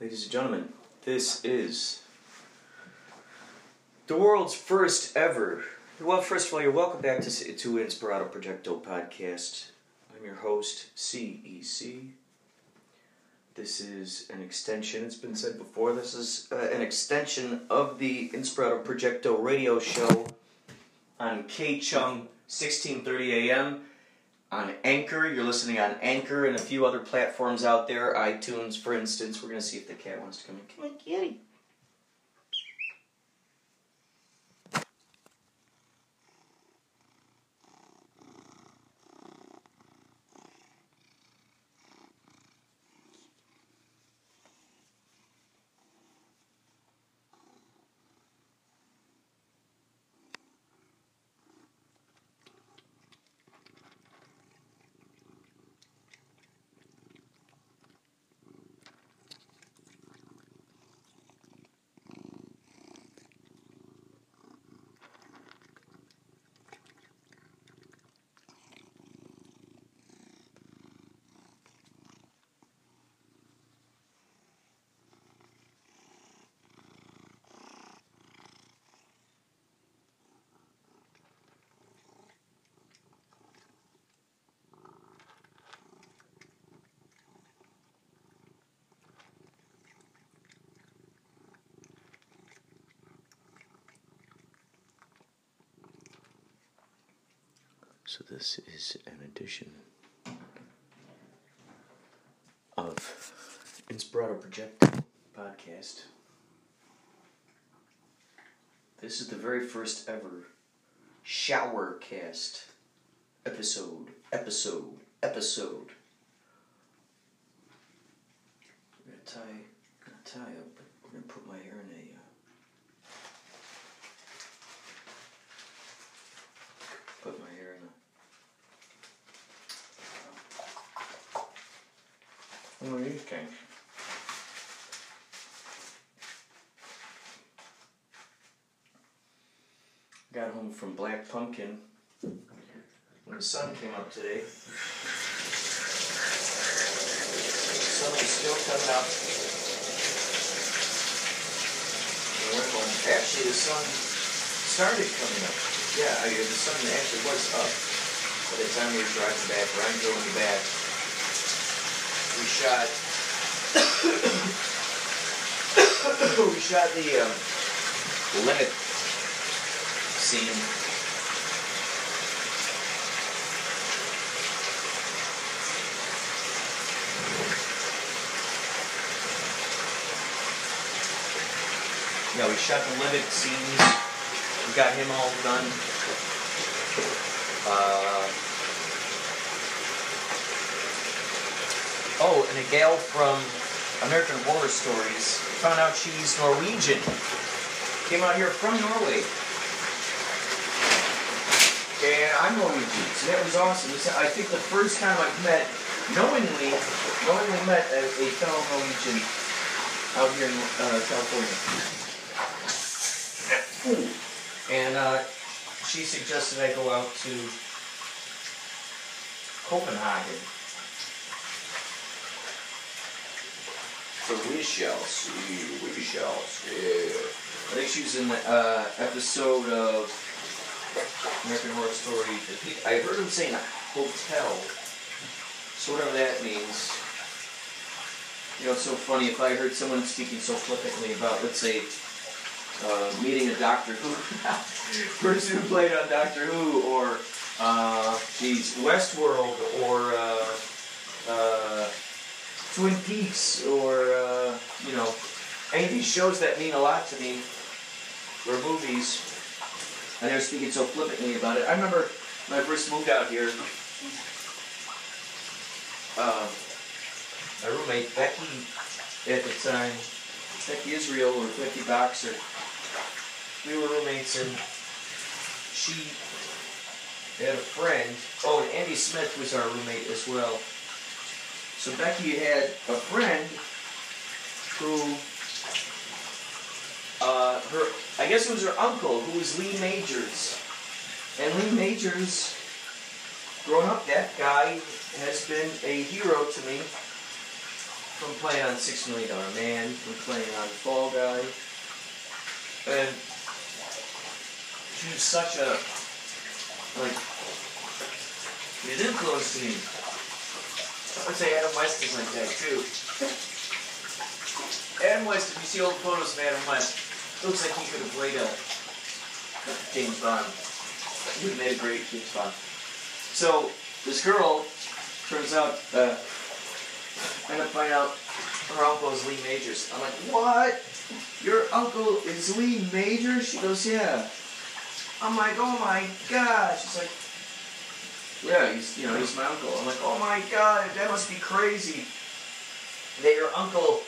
Ladies and gentlemen, this is the world's first ever. Well, first of all, you're welcome back to, to Inspirato Projecto podcast. I'm your host, CEC. This is an extension, it's been said before, this is uh, an extension of the Inspirato Projecto radio show on KCHUNG 1630 AM. On Anchor, you're listening on Anchor and a few other platforms out there, iTunes, for instance. We're going to see if the cat wants to come in. Come on, kitty. So, this is an edition of Inspirato Project podcast. This is the very first ever shower cast episode, episode, episode. I'm gonna tie, gonna tie up. We're gonna put my hair in a. Uh, put my hair in a. One of these kinds. Got home from Black Pumpkin when the sun came up today. The sun was still coming up. Going, actually, the sun started coming up. Yeah, I, the sun actually was up by the time we were driving back. Ryan in the back. We shot. we shot the um, limit Yeah, we shot the limit scenes. We got him all done. Uh, oh, and a gal from American Horror Stories found out she's Norwegian. Came out here from Norway. I'm Norwegian, so that was awesome. I think the first time I've met, knowingly, knowingly met a, a fellow Norwegian out here in uh, California. And uh, she suggested I go out to Copenhagen. So we shall see, we shall see. I think she was in the uh, episode of American Horror Story. I heard him saying hotel. So whatever that means. You know, it's so funny if I heard someone speaking so flippantly about, let's say, uh, meeting a Doctor Who person who played on Doctor Who, or uh, geez, Westworld, or uh, uh, Twin Peaks, or uh, you know, any of these shows that mean a lot to me, or movies, and they're speaking so flippantly about it. I remember when I first moved out here. Uh, my roommate Becky at the time, Becky Israel or Becky Boxer, we were roommates and she had a friend. Oh, and Andy Smith was our roommate as well. So Becky had a friend who, uh, her, I guess it was her uncle, who was Lee Majors. And Lee Majors, growing up, that guy has been a hero to me from playing on Six Million Dollar Man, from playing on Fall Guy. And she was such a, like, influence to me. I would say Adam West is like that too. Adam West, if you see old photos of Adam West, looks like he could have played a James Bond. Have made a great James Bond. So this girl turns out uh, end up finding out her uncle is Lee Majors. I'm like, what? Your uncle is Lee Majors? She goes, yeah. I'm like, oh my god. She's like, yeah, he's you know he's my uncle. I'm like, oh my god, that must be crazy. That your uncle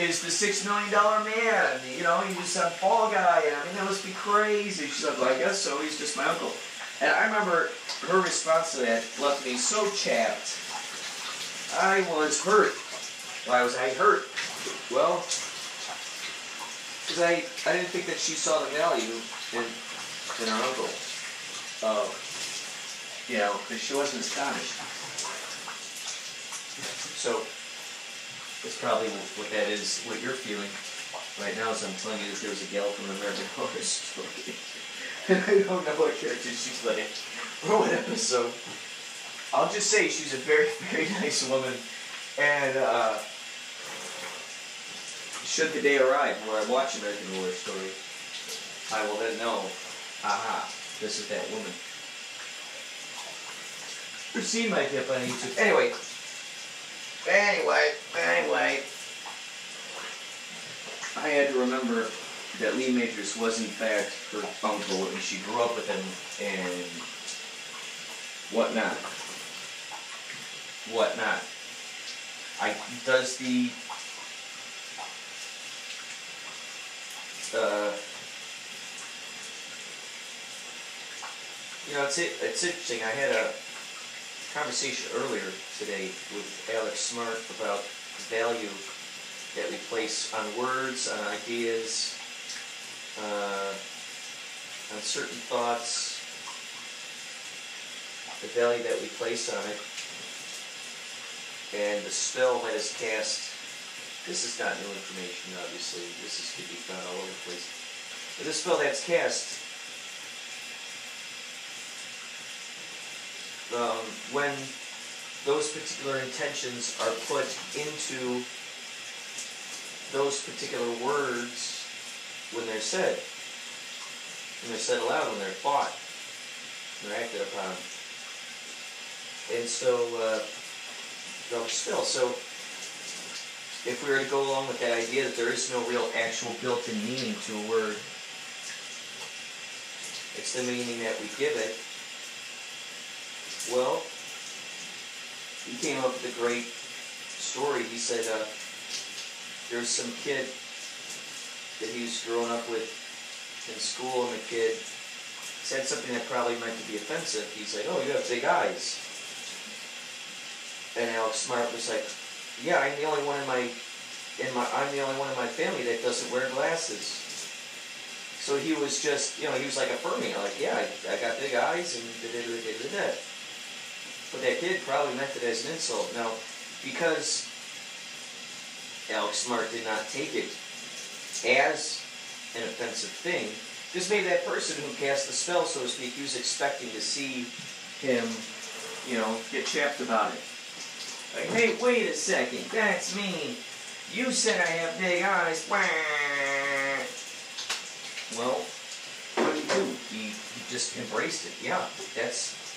is the six million dollar man. You know, he was a fall guy, and I mean that must be crazy. She's like, I guess so. He's just my uncle. And I remember her response to that left me so chapped. I was hurt. Why was I hurt? Well, because I, I didn't think that she saw the value in, in her uncle. Uh, you know, because she wasn't astonished. So, that's probably what that is, what you're feeling right now as I'm telling you that there was a gal from American Horror Story. and I don't know what character she's playing or what episode. I'll just say she's a very, very nice woman. And uh, should the day arrive where I watch American Horror Story, I will then know, aha, this is that woman. Scene might be up on YouTube. Anyway, anyway, anyway, I had to remember that Lee Majors was in fact her uncle, and she grew up with him, and whatnot whatnot. I does the uh, you know it's it's interesting. I had a conversation earlier today with Alex Smart about the value that we place on words, on ideas, uh, on certain thoughts, the value that we place on it and the spell that is cast. This is not new information, obviously. This is, could be found all over the place. But the spell that's cast, um, when those particular intentions are put into those particular words when they're said, when they're said aloud, when they're thought, when they're acted upon. And so, uh, still. So if we were to go along with that idea that there is no real actual built-in meaning to a word, it's the meaning that we give it. Well, he came up with a great story. He said uh, there's some kid that he was growing up with in school, and the kid said something that probably meant to be offensive. He's like, "Oh, you have big eyes." And Alex Smart was like, "Yeah, I'm the only one in my, in my, I'm the only one in my family that doesn't wear glasses." So he was just, you know, he was like affirming, like, "Yeah, I, I got big eyes and da da da da da." But that kid probably meant it as an insult. Now, because Alex Smart did not take it as an offensive thing, this made that person who cast the spell, so to speak, he was expecting to see him, you know, get chapped about it. Like, hey, wait a second, that's me. You said I have big eyes. Well, what did he do? He, he just embraced it. Yeah, that's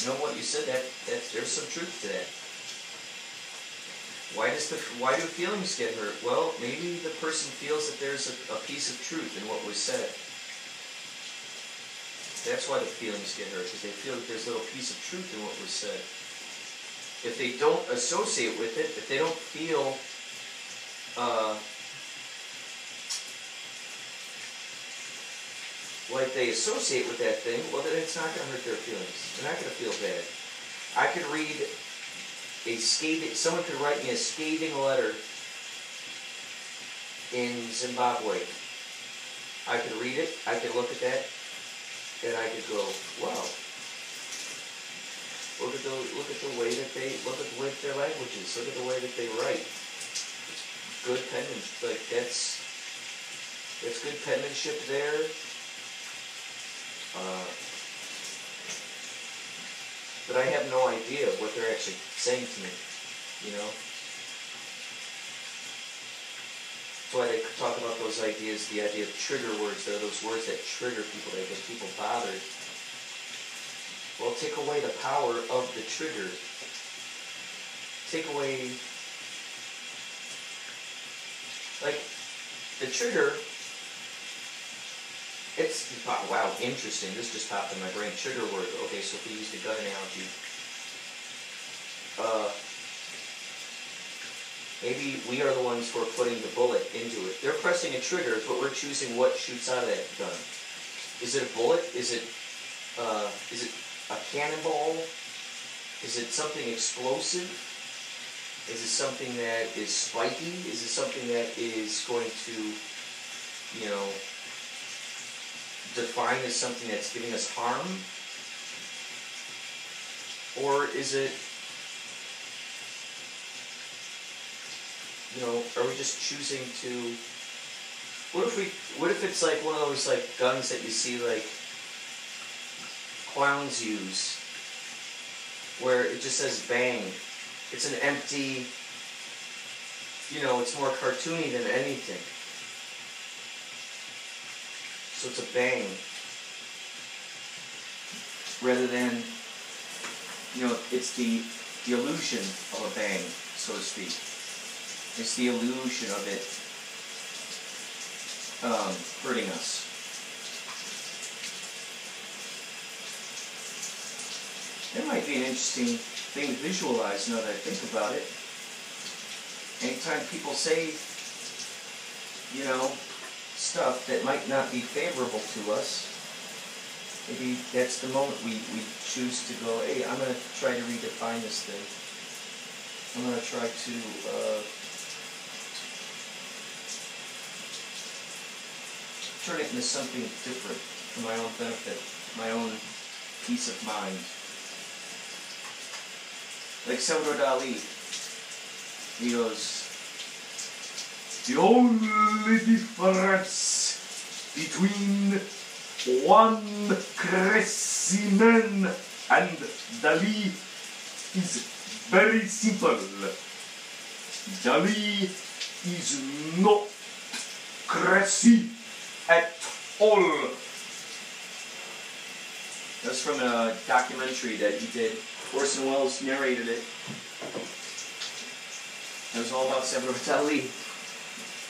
you know what you said. That that there's some truth to that. Why does the why do feelings get hurt? Well, maybe the person feels that there's a, a piece of truth in what was said. That's why the feelings get hurt, because they feel that there's a little piece of truth in what was said. If they don't associate with it, if they don't feel uh, like they associate with that thing, well, then it's not going to hurt their feelings. They're not going to feel bad. I could read a scathing, someone could write me a scathing letter in Zimbabwe. I could read it, I could look at that, and I could go, wow. Look at the look at the way that they look at the way their languages. Look at the way that they write. It's good penmanship. Like that's that's good penmanship there. But I have no idea what they're actually saying to me. You know. That's why they talk about those ideas, the idea of trigger words. They're those words that trigger people, that get people bothered. Well, take away the power of the trigger. Take away, like, the trigger. It's, wow, interesting. This just popped in my brain. Trigger word. Okay, so if we use the gun analogy, uh, maybe we are the ones who are putting the bullet into it. They're pressing a trigger, but we're choosing what shoots out of that gun. Is it a bullet? Is it, uh, is it a cannonball? Is it something explosive? Is it something that is spiky? Is it something that is going to, you know, define as something that's giving us harm? Or is it, you know, are we just choosing to, what if we, what if it's like one of those like guns that you see like clowns use, where it just says bang. It's an empty, you know, it's more cartoony than anything. So it's a bang. Rather than, you know, it's the, the illusion of a bang, so to speak. It's the illusion of it um, hurting us. That might be an interesting thing to visualize now that I think about it. Anytime people say, you know, stuff that might not be favorable to us, maybe that's the moment we, we choose to go, hey, I'm going to try to redefine this thing. I'm going to try to uh, turn it into something different for my own benefit, my own peace of mind like Salvador Dali. He goes, The only difference between Juan Cressinen and Dali is very simple. Dali is not Cressy at all. That's from a documentary that he did Orson Welles narrated it. It was all about Salvador Dali.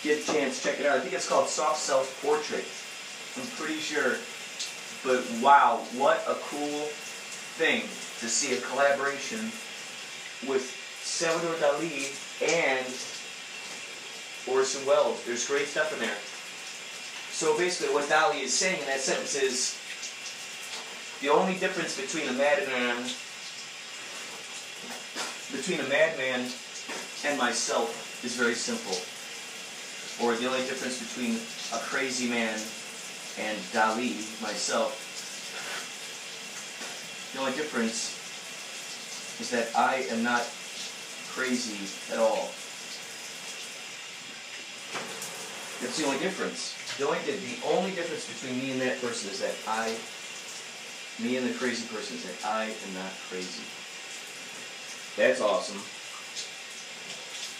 Get a chance, check it out. I think it's called Soft Self Portrait. I'm pretty sure. But wow, what a cool thing to see a collaboration with Salvador Dali and Orson Welles. There's great stuff in there. So basically, what Dali is saying in that sentence is the only difference between a madman between a madman and myself is very simple. Or the only difference between a crazy man and Dali, myself, the only difference is that I am not crazy at all. That's the only difference. The only, the only difference between me and that person is that I, me and the crazy person is that I am not crazy. That's awesome.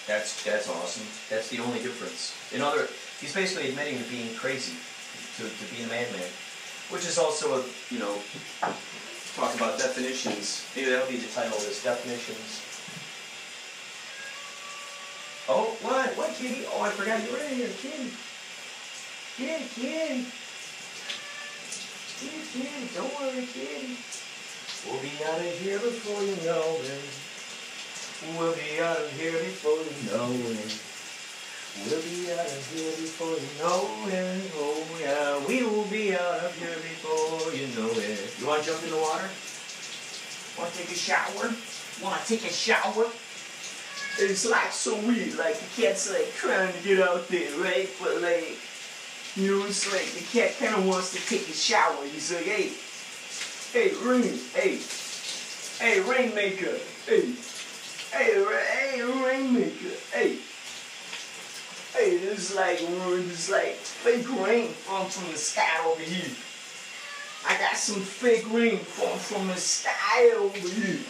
That's that's awesome. That's the only difference. In other, he's basically admitting to being crazy, to, to being a madman, which is also a you know talk about definitions. Maybe that'll be the title of this definitions. Oh, what? What, kitty? Oh, I forgot you were in here, kitty. Kitty, kitty. Kitty, kitty. Don't worry, kitty. We'll be out of here before you know it. We'll be out of here before you know it. We'll be out of here before you know it. Oh yeah, we will be out of here before you know it. You want to jump in the water? Want to take a shower? Want to take a shower? It's like so weird, like the cat's like trying to get out there, right? But like, you know, it's like the cat kind of wants to take a shower. He's like, hey, hey, ring, hey, hey, rainmaker, hey, hey, hey, rainmaker, hey. Hey, this like this like fake rain falling from the sky over here. I got some fake rain falling from the sky over here.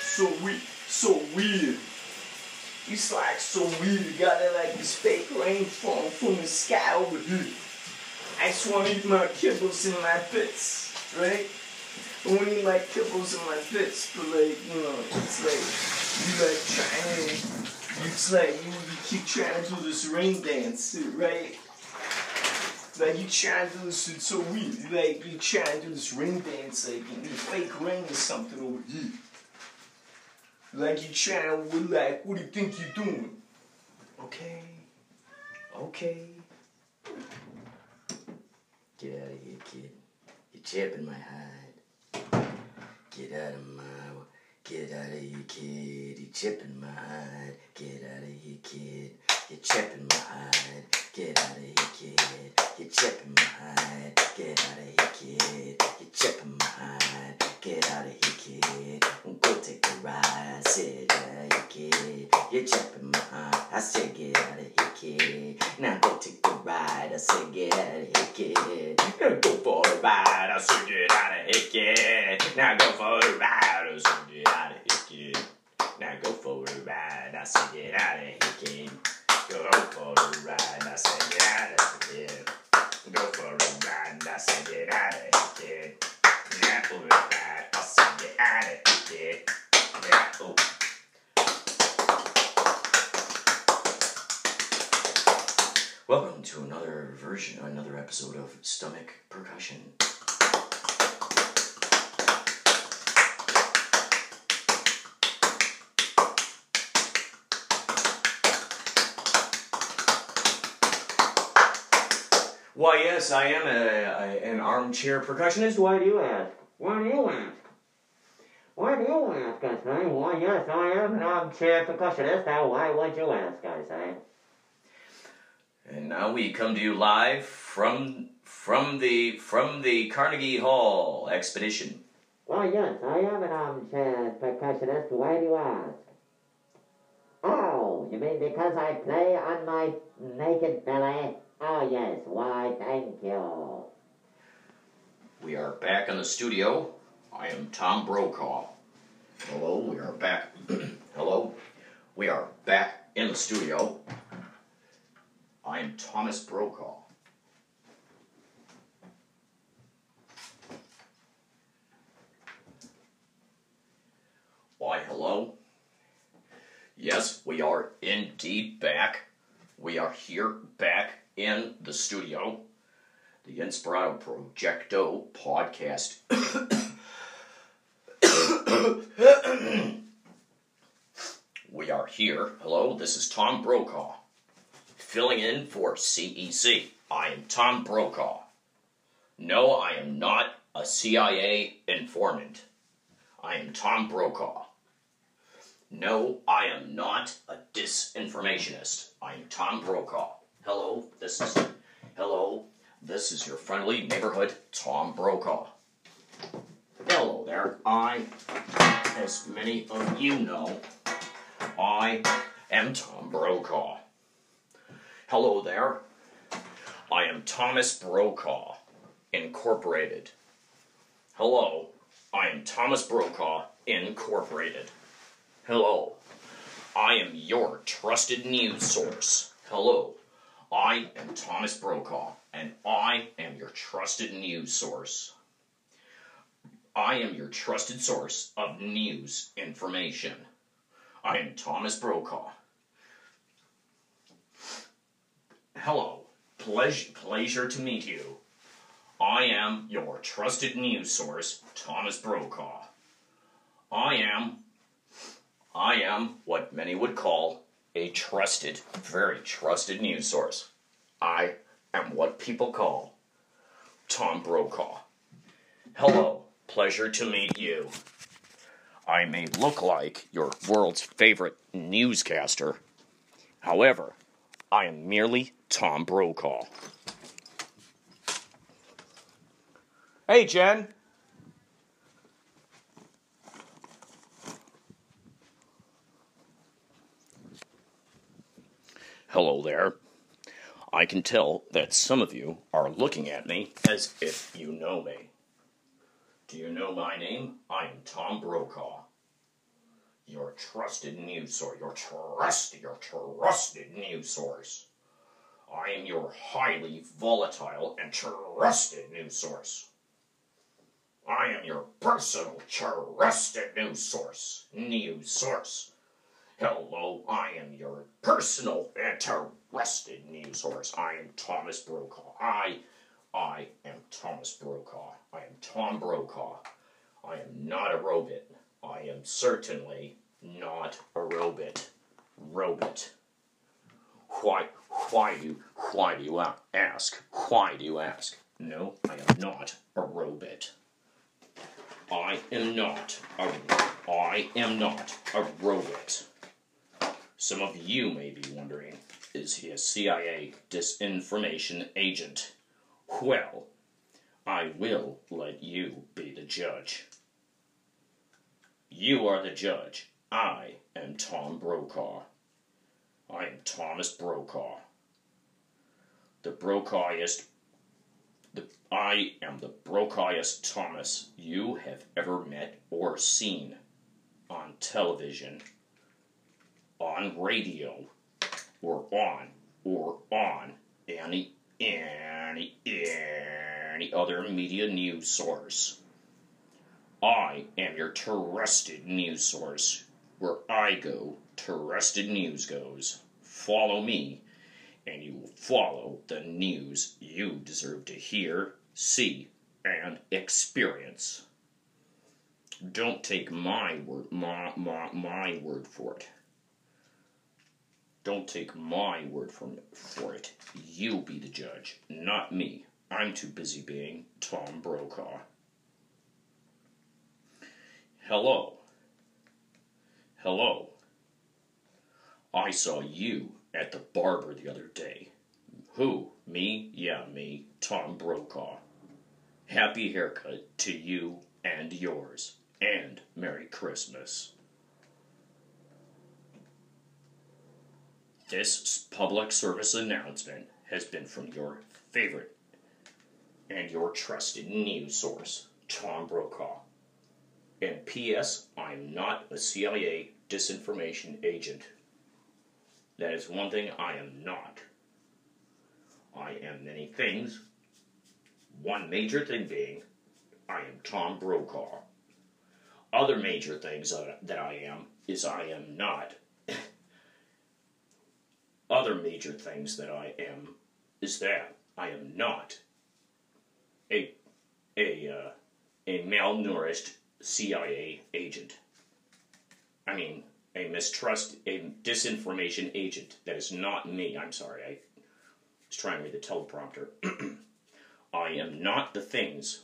So weird, so weird. It's like so weird. Got it like this fake rain falling from the sky over here. I just want to eat my kibbles and my bits, right? I want to eat my kibbles and my bits, but like, you know, it's like, you like trying it's like, you, you keep trying to do this rain dance, right? Like, you trying to do this, it's so weird. Like, you trying to do this rain dance, like, you fake rain or something over here. Like, you trying to, like, what do you think you're doing? Okay. Okay. Get out of here, kid. You're chapping my hide. Get out of my get out of here, kid. You're chipping my hide. Get out of here, kid. You're chipping my hide. Get out of here, kid. You're chipping my hide. Get out of here, kid. You're chipping my hide. Get out of here, kid. Go take a ride. Sit out of here, kid. You're chipping my hide. I said get out of here, kid. Now go take the ride. I said get out of here, kid. Now go for a ride. I said get out of here, kid. Now go for a ride. I said get out of here, kid. Now go for a ride. I said get out of here, kid. Go for a ride. I out of here. Go for a ride. I out of here, for a ride. I out of here. Welcome to another version, another episode of Stomach Percussion. Why, yes, I am a, a, an armchair percussionist. Why do you ask? Why do you ask? Why do you ask, I say? Why, yes, I am an armchair percussionist. Now, why would you ask, I say? And now we come to you live from from the from the Carnegie Hall expedition. Why, yes, I am an armchair percussionist. Why do you ask? Oh, you mean because I play on my naked belly? Oh, yes, why, thank you. We are back in the studio. I am Tom Brokaw. Hello, we are back. Hello, we are back in the studio. I am Thomas Brokaw. Why, hello. Yes, we are indeed back. We are here back in the studio. The Inspirato Projecto podcast. we are here. Hello, this is Tom Brokaw. Filling in for CEC. I am Tom Brokaw. No, I am not a CIA informant. I am Tom Brokaw. No, I am not a disinformationist. I am Tom Brokaw. Hello, this is hello, this is your friendly neighborhood Tom Brokaw. Hello there. I, as many of you know, I am Tom Brokaw. Hello there. I am Thomas Brokaw, Incorporated. Hello, I am Thomas Brokaw, Incorporated. Hello, I am your trusted news source. Hello, I am Thomas Brokaw, and I am your trusted news source. I am your trusted source of news information. I am Thomas Brokaw. Hello, pleasure, pleasure to meet you. I am your trusted news source, Thomas Brokaw. I am, I am what many would call a trusted, very trusted news source. I am what people call Tom Brokaw. Hello, pleasure to meet you. I may look like your world's favorite newscaster. However, I am merely Tom Brokaw. Hey, Jen. Hello there. I can tell that some of you are looking at me as if you know me. Do you know my name? I am Tom Brokaw. Your trusted news source. Your trusted, your trusted news source. I am your highly volatile and trusted news source. I am your personal trusted news source. News source. Hello, I am your personal interested news source. I am Thomas Brokaw. I, I am Thomas Brokaw. I am Tom Brokaw. I am not a robot. I am certainly not a robot. Robot. Why, why do, why do you ask? Why do you ask? No, I am not a robot. I am not a, I am not a robot. Some of you may be wondering, is he a CIA disinformation agent? Well, I will let you be the judge. You are the judge. I am Tom Brokaw. I am Thomas Brokaw. The Brokawiest the, I am the Brokawiest Thomas you have ever met or seen on television on radio or on or on any any any other media news source. I am your trusted news source. Where I go, trusted news goes. Follow me, and you will follow the news you deserve to hear, see, and experience. Don't take my word my, my, my word for it. Don't take my word from for it. You be the judge, not me. I'm too busy being Tom Brokaw. Hello. Hello. I saw you at the barber the other day. Who? Me? Yeah, me, Tom Brokaw. Happy haircut to you and yours. And Merry Christmas. This public service announcement has been from your favorite and your trusted news source, Tom Brokaw. And P.S. I'm not a CIA disinformation agent. That is one thing I am not. I am many things. One major thing being, I am Tom Brokaw. Other major things that I am is I am not other major things that I am is that I am not a a uh, a malnourished CIA agent. I mean, a mistrust, a disinformation agent. That is not me. I'm sorry. I was trying to read the teleprompter. I am not the things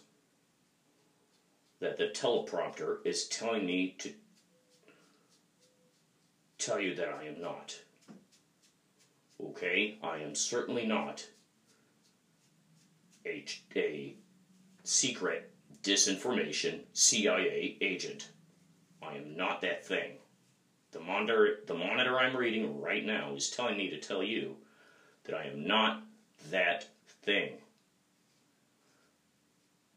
that the teleprompter is telling me to tell you that I am not. Okay, I am certainly not a, a secret disinformation CIA agent. I am not that thing. The monitor, the monitor I'm reading right now is telling me to tell you that I am not that thing.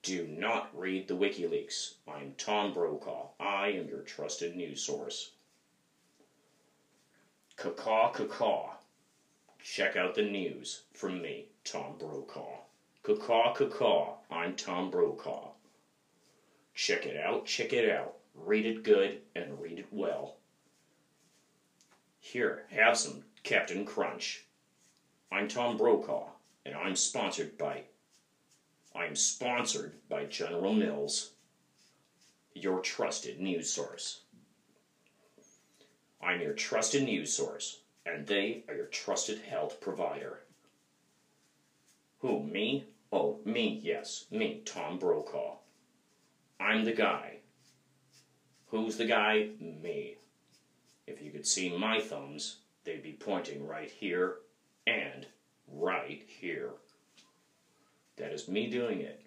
Do not read the WikiLeaks. I am Tom Brokaw. I am your trusted news source. Caw caw. Check out the news from me, Tom Brokaw. Caw caw. I'm Tom Brokaw. Check it out, check it out. Read it good and read it well. Here, have some Captain Crunch. I'm Tom Brokaw, and I'm sponsored by. I'm sponsored by General Mills, your trusted news source. I'm your trusted news source, and they are your trusted health provider. Who, me? Oh, me, yes, me, Tom Brokaw. I'm the guy. Who's the guy? Me. If you could see my thumbs, they'd be pointing right here and right here. That is me doing it.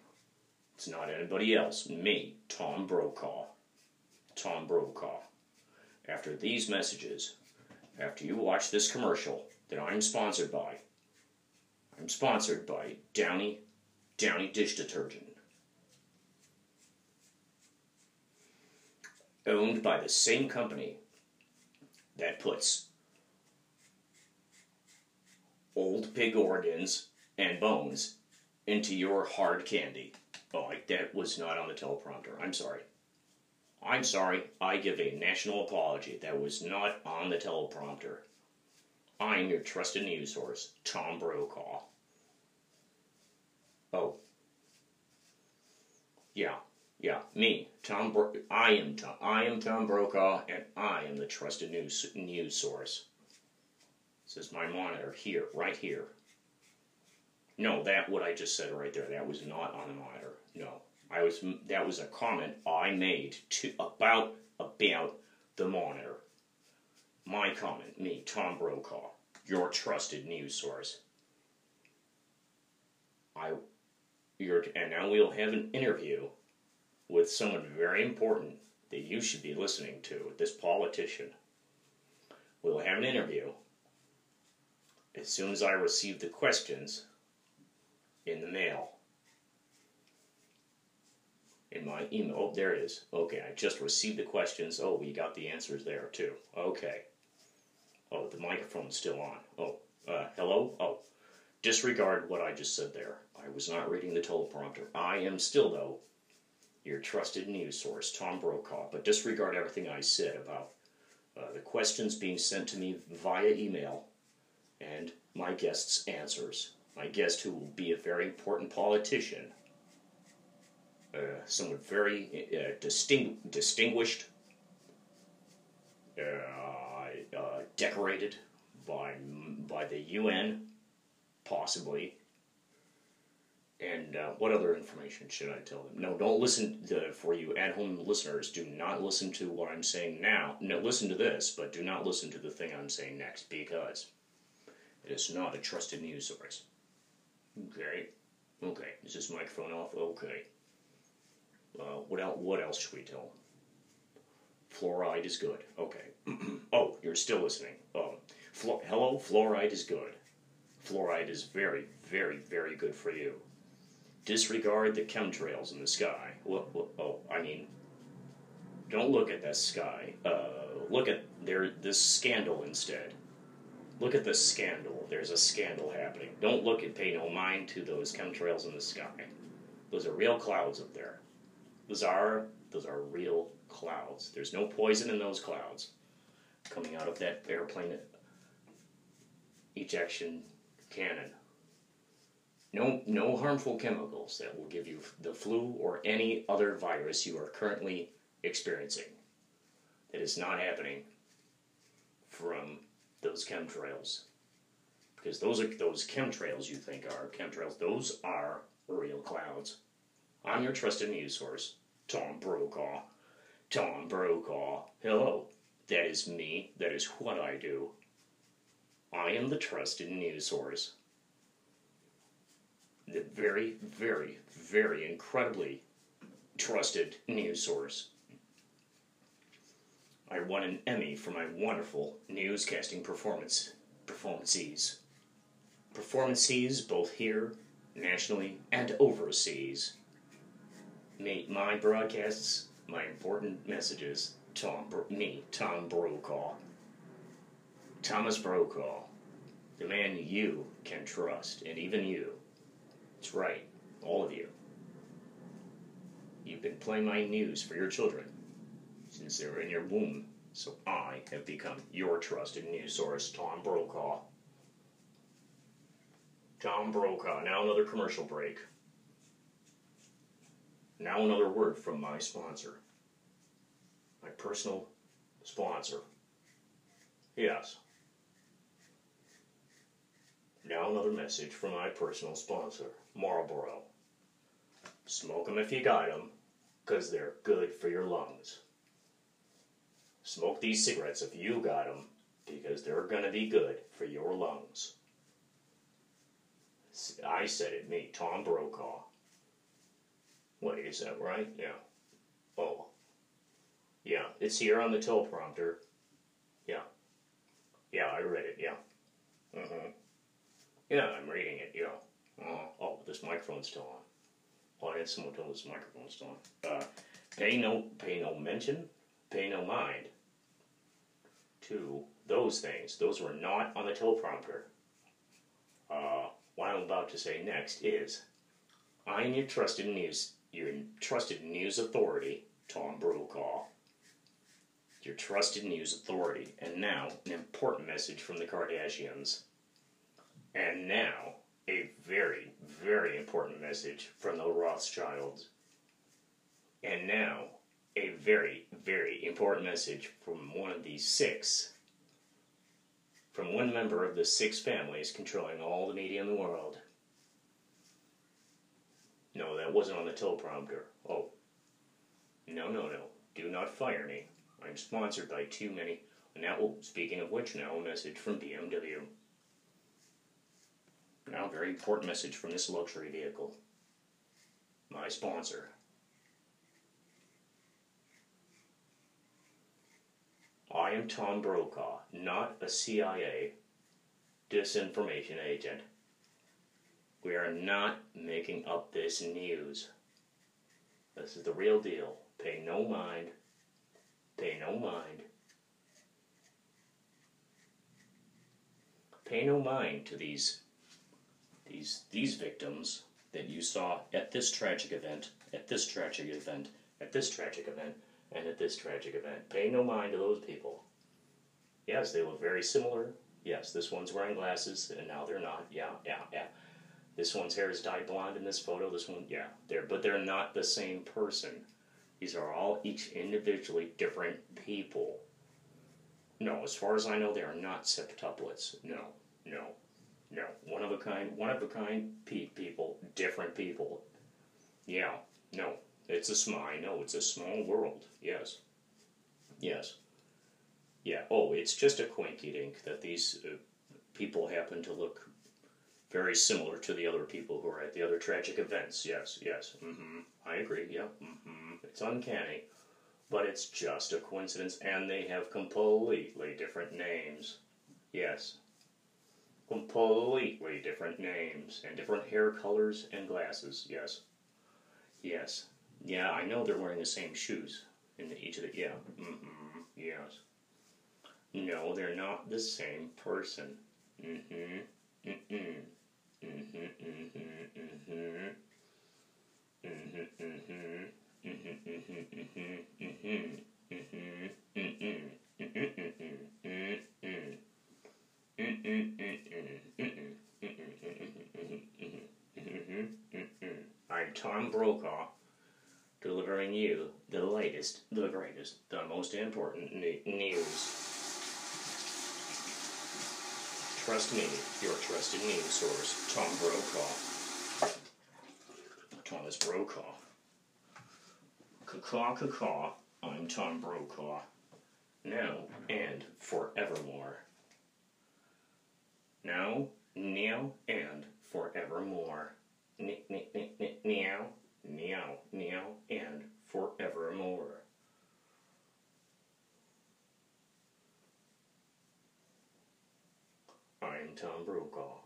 It's not anybody else. Me, Tom Brokaw. Tom Brokaw. After these messages, after you watch this commercial that I'm sponsored by, I'm sponsored by Downy, Downy Dish Detergent. Owned by the same company that puts old pig organs and bones into your hard candy. Oh, that was not on the teleprompter. I'm sorry. I'm sorry. I give a national apology. That was not on the teleprompter. I'm your trusted news source, Tom Brokaw. Oh. Yeah, yeah, me, Tom. Bro- I am Tom. I am Tom Brokaw, and I am the trusted news news source. This is my monitor here, right here. No, that what I just said right there. That was not on the monitor. No, I was. That was a comment I made to about about the monitor. My comment, me, Tom Brokaw, your trusted news source. I, you're, and now we'll have an interview with someone very important that you should be listening to, this politician. We'll have an interview as soon as I receive the questions in the mail. In my email. Oh, there it is. Okay, I just received the questions. Oh, we got the answers there too. Okay. Oh, the microphone's still on. Oh, uh, hello? Oh, disregard what I just said there. I was not reading the teleprompter. I am still, though, your trusted news source, Tom Brokaw, but disregard everything I said about uh, the questions being sent to me via email and my guest's answers. My guest, who will be a very important politician, uh, someone very uh, disting- distinguished, uh, uh, decorated by by the UN, possibly. And uh, what other information should I tell them? No, don't listen to, for you at home listeners. Do not listen to what I'm saying now. No, listen to this, but do not listen to the thing I'm saying next because it is not a trusted news source. Okay, okay. Is this microphone off? Okay. Uh, what else? What else should we tell them? Fluoride is good. Okay. oh, you're still listening. Um, hello, fluoride is good. Fluoride is very, very, very good for you. Disregard the chemtrails in the sky. Oh, I mean, don't look at that sky. Uh, look at there this scandal instead. Look at this scandal. There's a scandal happening. Don't look and pay no mind to those chemtrails in the sky. Those are real clouds up there. Those are those are real clouds. There's no poison in those clouds coming out of that airplane ejection cannon. No, no harmful chemicals that will give you the flu or any other virus you are currently experiencing. That is not happening from those chemtrails. Because those are those chemtrails you think are chemtrails. Those are real clouds. I'm your trusted news source, Tom Brokaw. Tom Brokaw. Hello. That is me. That is what I do. I am the trusted news source. The very, very, very incredibly trusted news source. I won an Emmy for my wonderful newscasting performance performances. Performances both here, nationally, and overseas. Made my broadcasts, my important messages, Tom, me, Tom Brokaw. Thomas Brokaw, the man you can trust, and even you. That's right, all of you. You've been playing my news for your children since they were in your womb, so I have become your trusted news source, Tom Brokaw. Tom Brokaw. Now another commercial break. Now another word from my sponsor. My personal sponsor. Yes. Now another message from my personal sponsor, Marlboro. Smoke 'em if you got 'em, 'cause they're good for your lungs. Smoke these cigarettes if you got 'em, because they're gonna be good for your lungs. I said it, me, Tom Brokaw. Wait, is that right? Yeah. Oh. Yeah, it's here on the teleprompter. Yeah. Yeah, I read it, yeah. Mm-hmm. Yeah, I'm reading it, yeah. Uh, oh, this microphone's still on. Oh, I had someone tell this microphone's still on. Uh, pay no, pay no mention, pay no mind to those things. Those were not on the teleprompter. Uh, what I'm about to say next is, I am your trusted news, your trusted news authority, Tom Brokaw. Your trusted news authority. And now, an important message from the Kardashians. And now, a very, very important message from the Rothschilds. And now, a very, very important message from one of these six, from one member of the six families controlling all the media in the world. No, that wasn't on the teleprompter. Oh. No, no, no. Do not fire me. I'm sponsored by too many. Now, will, speaking of which, now a message from BMW. Now, very important message from this luxury vehicle. My sponsor. I am Tom Brokaw, not a CIA disinformation agent. We are not making up this news. This is the real deal. Pay no mind. Pay no mind. Pay no mind to these these these victims that you saw at this tragic event, at this tragic event, at this tragic event, and at this tragic event. Pay no mind to those people. Yes, they look very similar. Yes, this one's wearing glasses, and now they're not. Yeah, yeah, yeah. This one's hair is dyed blonde in this photo. This one, yeah, they're but they're not the same person. These are all each individually different people. No, as far as I know, they are not septuplets. No, no, no. One of a kind, one of a kind pe- people, different people. Yeah, no. It's a small, I know, it's a small world. Yes. Yes. Yeah, oh, it's just a coincidence that these uh, people happen to look very similar to the other people who are at the other tragic events. Yes, yes. Mm-hmm. I agree. Yeah. Mm-hmm. It's uncanny, but it's just a coincidence, and they have completely different names. Yes. Completely different names and different hair colors and glasses. Yes. Yes. Yeah, I know they're wearing the same shoes in the, each of the. Yeah. Mm-hmm. Yes. No, they're not the same person. Mm-hmm. Mm-mm. I'm Tom Brokaw, delivering you the latest, the greatest, the most important news. Trust me, your trusted news source, Tom Brokaw. Thomas Brokaw. Caw caw I'm Tom Brokaw. Now and forevermore. Now, now, and forevermore. Now, meow, meow, and forevermore. I'm Tom Brokaw.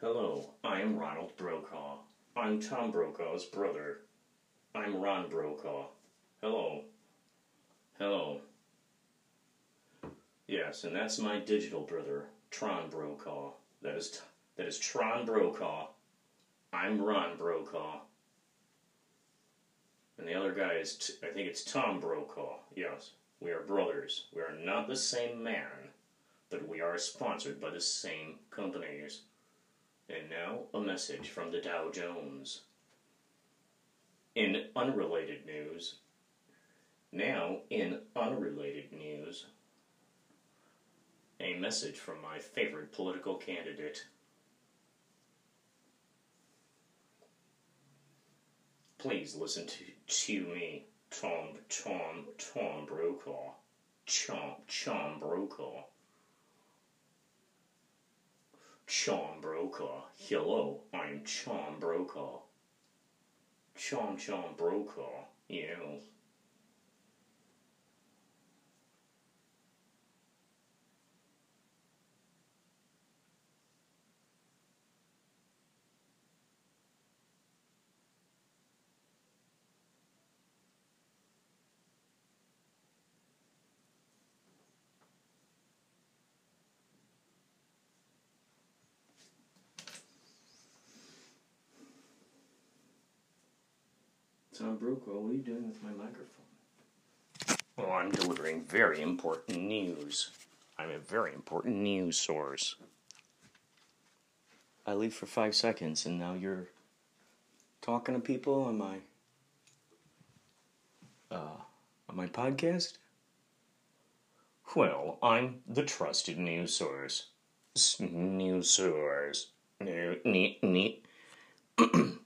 Hello, I am Ronald Brokaw. I'm Tom Brokaw's brother. I'm Ron Brokaw. Hello. Hello. Yes, and that's my digital brother, Tron Brokaw. That is, that is Tron Brokaw. I'm Ron Brokaw. And the other guy is, I think it's Tom Brokaw. Yes, we are brothers. We are not the same man, but we are sponsored by the same companies. And now, a message from the Dow Jones. In unrelated news, now in unrelated news, a message from my favorite political candidate. Please listen to, to me, Tom, Tom, Tom Brokaw. Chomp, Chom Brokaw. Chom Brokaw. Hello, I'm Chom Brokaw. Chom Chom Brokaw. Yes. Tom Brokaw, what are you doing with my microphone? Well, I'm delivering very important news. I'm a very important news source. I leave for five seconds, and now you're talking to people on my uh, on my podcast. Well, I'm the trusted news source. News source. Ne- ne- ne-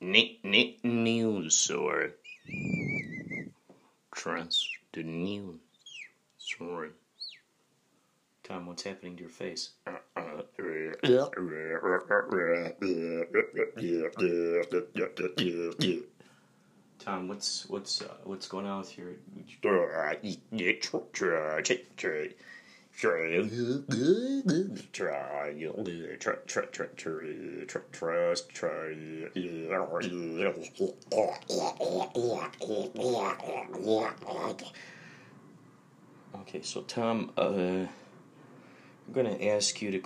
ne- ne- news source. Trusted news source. Tom, what's happening to your face? Tom, what's what's uh, what's going on with your? Okay, so Tom, uh, I'm gonna ask you to.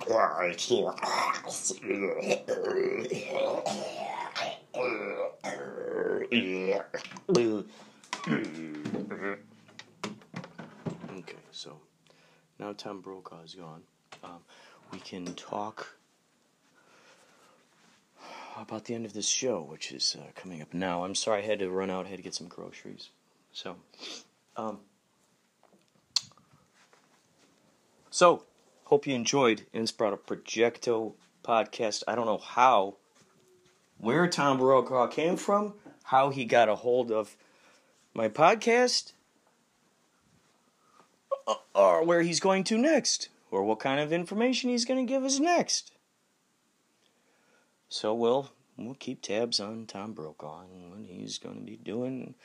Okay, so now Tom Brokaw is gone. Um, we can talk about the end of this show, which is uh, coming up now. I'm sorry I had to run out, I had to get some groceries. So, um, so hope you enjoyed Inspirato Projecto podcast. I don't know how, where Tom Brokaw came from, how he got a hold of my podcast or where he's going to next, or what kind of information he's going to give us next. So we'll we'll keep tabs on Tom Brokaw and what he's going to be doing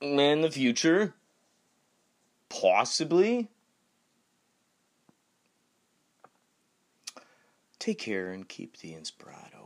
in the future, possibly. Take care and keep the inspirato